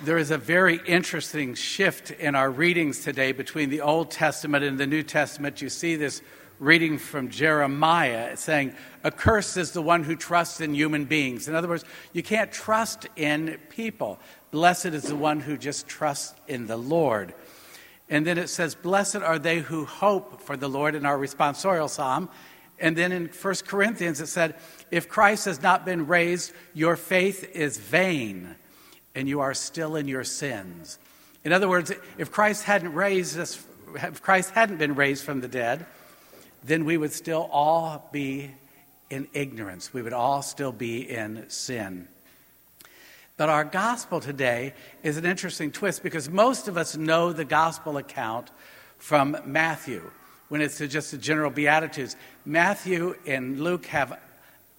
there is a very interesting shift in our readings today between the Old Testament and the New Testament. You see this reading from Jeremiah saying, Accursed is the one who trusts in human beings. In other words, you can't trust in people. Blessed is the one who just trusts in the Lord. And then it says, Blessed are they who hope for the Lord in our responsorial psalm. And then in 1 Corinthians it said, If Christ has not been raised, your faith is vain and you are still in your sins. In other words, if Christ hadn't raised us, if Christ hadn't been raised from the dead, then we would still all be in ignorance. We would all still be in sin. But our gospel today is an interesting twist because most of us know the gospel account from Matthew when it's just the general Beatitudes. Matthew and Luke have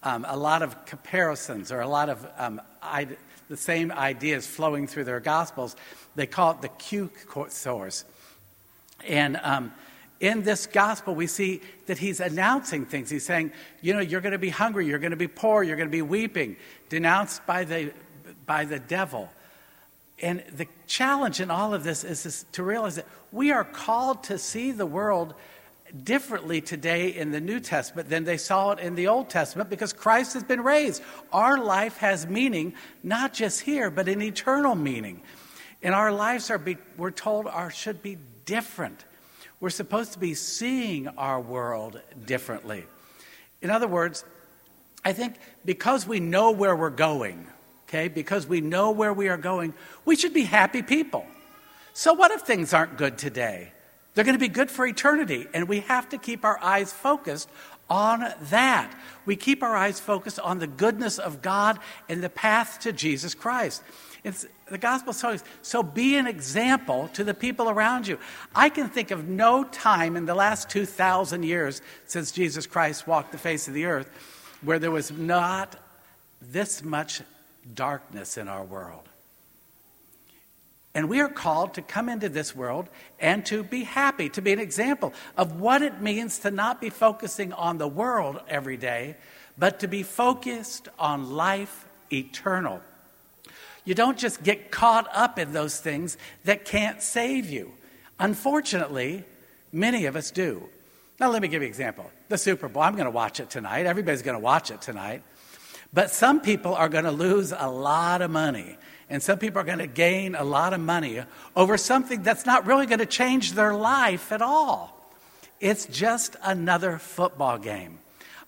um, a lot of comparisons or a lot of um, the same ideas flowing through their gospels. They call it the Q source. And um, in this gospel, we see that he's announcing things. He's saying, you know, you're going to be hungry, you're going to be poor, you're going to be weeping, denounced by the, by the devil. And the challenge in all of this is, is to realize that we are called to see the world differently today in the New Testament than they saw it in the Old Testament because Christ has been raised. Our life has meaning, not just here, but an eternal meaning. And our lives are, be, we're told, are, should be different. We're supposed to be seeing our world differently. In other words, I think because we know where we're going, okay, because we know where we are going, we should be happy people. So, what if things aren't good today? They're going to be good for eternity. And we have to keep our eyes focused on that. We keep our eyes focused on the goodness of God and the path to Jesus Christ. It's, the gospel says, so be an example to the people around you. I can think of no time in the last 2,000 years since Jesus Christ walked the face of the earth where there was not this much darkness in our world. And we are called to come into this world and to be happy, to be an example of what it means to not be focusing on the world every day, but to be focused on life eternal. You don't just get caught up in those things that can't save you. Unfortunately, many of us do. Now, let me give you an example. The Super Bowl, I'm going to watch it tonight. Everybody's going to watch it tonight. But some people are going to lose a lot of money and some people are going to gain a lot of money over something that's not really going to change their life at all. It's just another football game.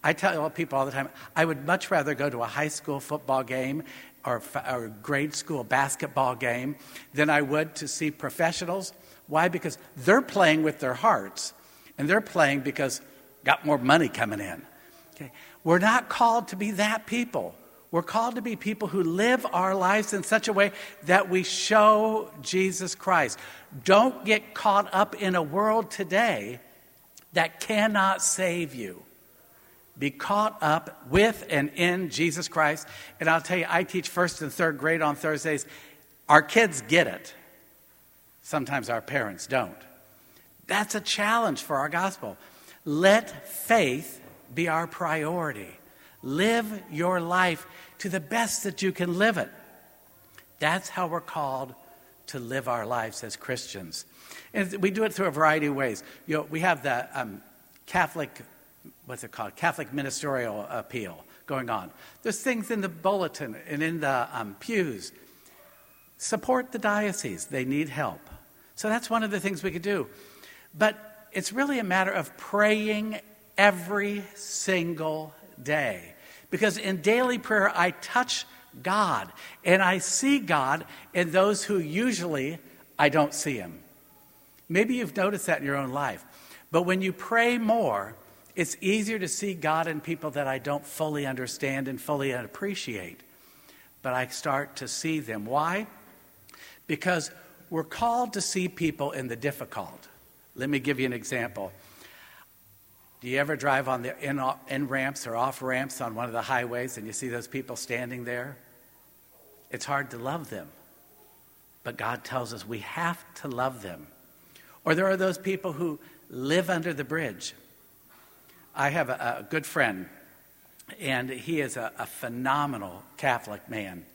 I tell people all the time, I would much rather go to a high school football game or, a grade school basketball game than I would to see professionals. Why? Because they're playing with their hearts, and they're playing because got more money coming in. Okay? We're not called to be that people. We're called to be people who live our lives in such a way that we show Jesus Christ. Don't get caught up in a world today that cannot save you. Be caught up with and in Jesus Christ. And I'll tell you, I teach first and third grade on Thursdays. Our kids get it. Sometimes our parents don't. That's a challenge for our gospel. Let faith be our priority. Live your life to the best that you can live it. That's how we're called to live our lives as Christians. And we do it through a variety of ways. You know, we have the um, Catholic, what's it called? Catholic ministerial appeal going on. There's things in the bulletin and in the um, pews. Support the diocese, they need help. So that's one of the things we could do. But it's really a matter of praying every single day. Because in daily prayer, I touch God and I see God in those who usually I don't see Him. Maybe you've noticed that in your own life. But when you pray more, it's easier to see God in people that I don't fully understand and fully appreciate. But I start to see them. Why? Because we're called to see people in the difficult. Let me give you an example. Do you ever drive on the in, in ramps or off ramps on one of the highways and you see those people standing there? It's hard to love them. But God tells us we have to love them. Or there are those people who live under the bridge. I have a, a good friend, and he is a, a phenomenal Catholic man.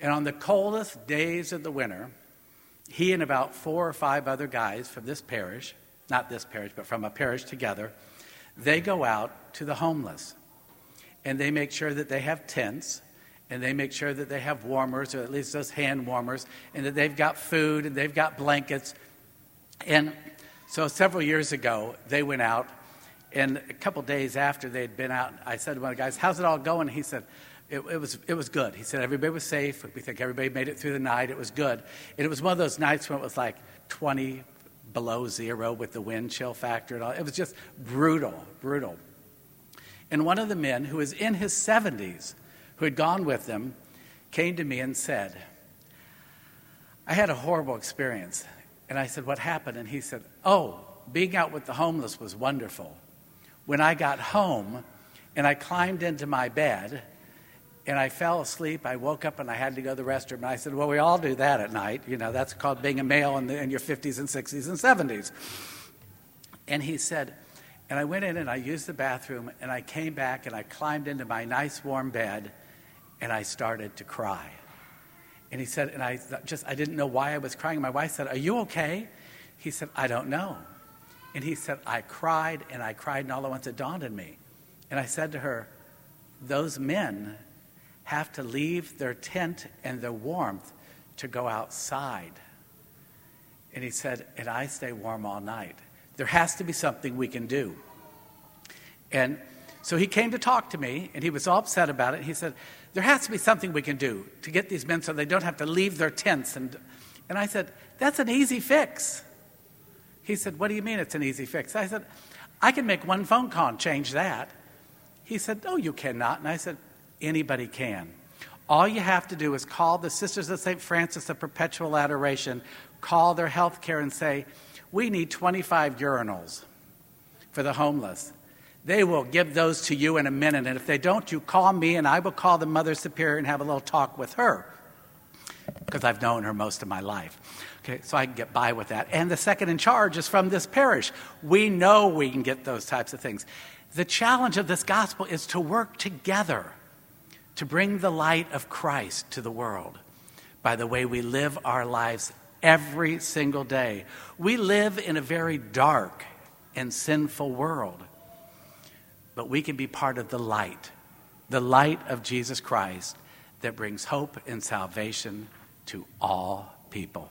And on the coldest days of the winter, he and about four or five other guys from this parish, not this parish, but from a parish together, they go out to the homeless. And they make sure that they have tents, and they make sure that they have warmers, or at least those hand warmers, and that they've got food, and they've got blankets. And so several years ago, they went out, and a couple days after they'd been out, I said to one of the guys, How's it all going? He said, it, it, was, it was good. He said everybody was safe. We think everybody made it through the night. It was good. And it was one of those nights when it was like 20 below zero with the wind chill factor and all. It was just brutal, brutal. And one of the men who was in his 70s, who had gone with them, came to me and said, I had a horrible experience. And I said, What happened? And he said, Oh, being out with the homeless was wonderful. When I got home and I climbed into my bed, and I fell asleep. I woke up and I had to go to the restroom. And I said, Well, we all do that at night. You know, that's called being a male in, the, in your 50s and 60s and 70s. And he said, And I went in and I used the bathroom and I came back and I climbed into my nice warm bed and I started to cry. And he said, And I just, I didn't know why I was crying. My wife said, Are you okay? He said, I don't know. And he said, I cried and I cried, and all at once it dawned on me. And I said to her, Those men have to leave their tent and their warmth to go outside. And he said, And I stay warm all night. There has to be something we can do. And so he came to talk to me, and he was all upset about it. He said, There has to be something we can do to get these men so they don't have to leave their tents. And, and I said, That's an easy fix. He said, What do you mean it's an easy fix? I said, I can make one phone call and change that. He said, No, you cannot. And I said, Anybody can. All you have to do is call the Sisters of St. Francis of Perpetual Adoration, call their health care and say, We need 25 urinals for the homeless. They will give those to you in a minute. And if they don't, you call me and I will call the Mother Superior and have a little talk with her because I've known her most of my life. Okay, so I can get by with that. And the second in charge is from this parish. We know we can get those types of things. The challenge of this gospel is to work together to bring the light of Christ to the world by the way we live our lives every single day. We live in a very dark and sinful world, but we can be part of the light, the light of Jesus Christ that brings hope and salvation to all people.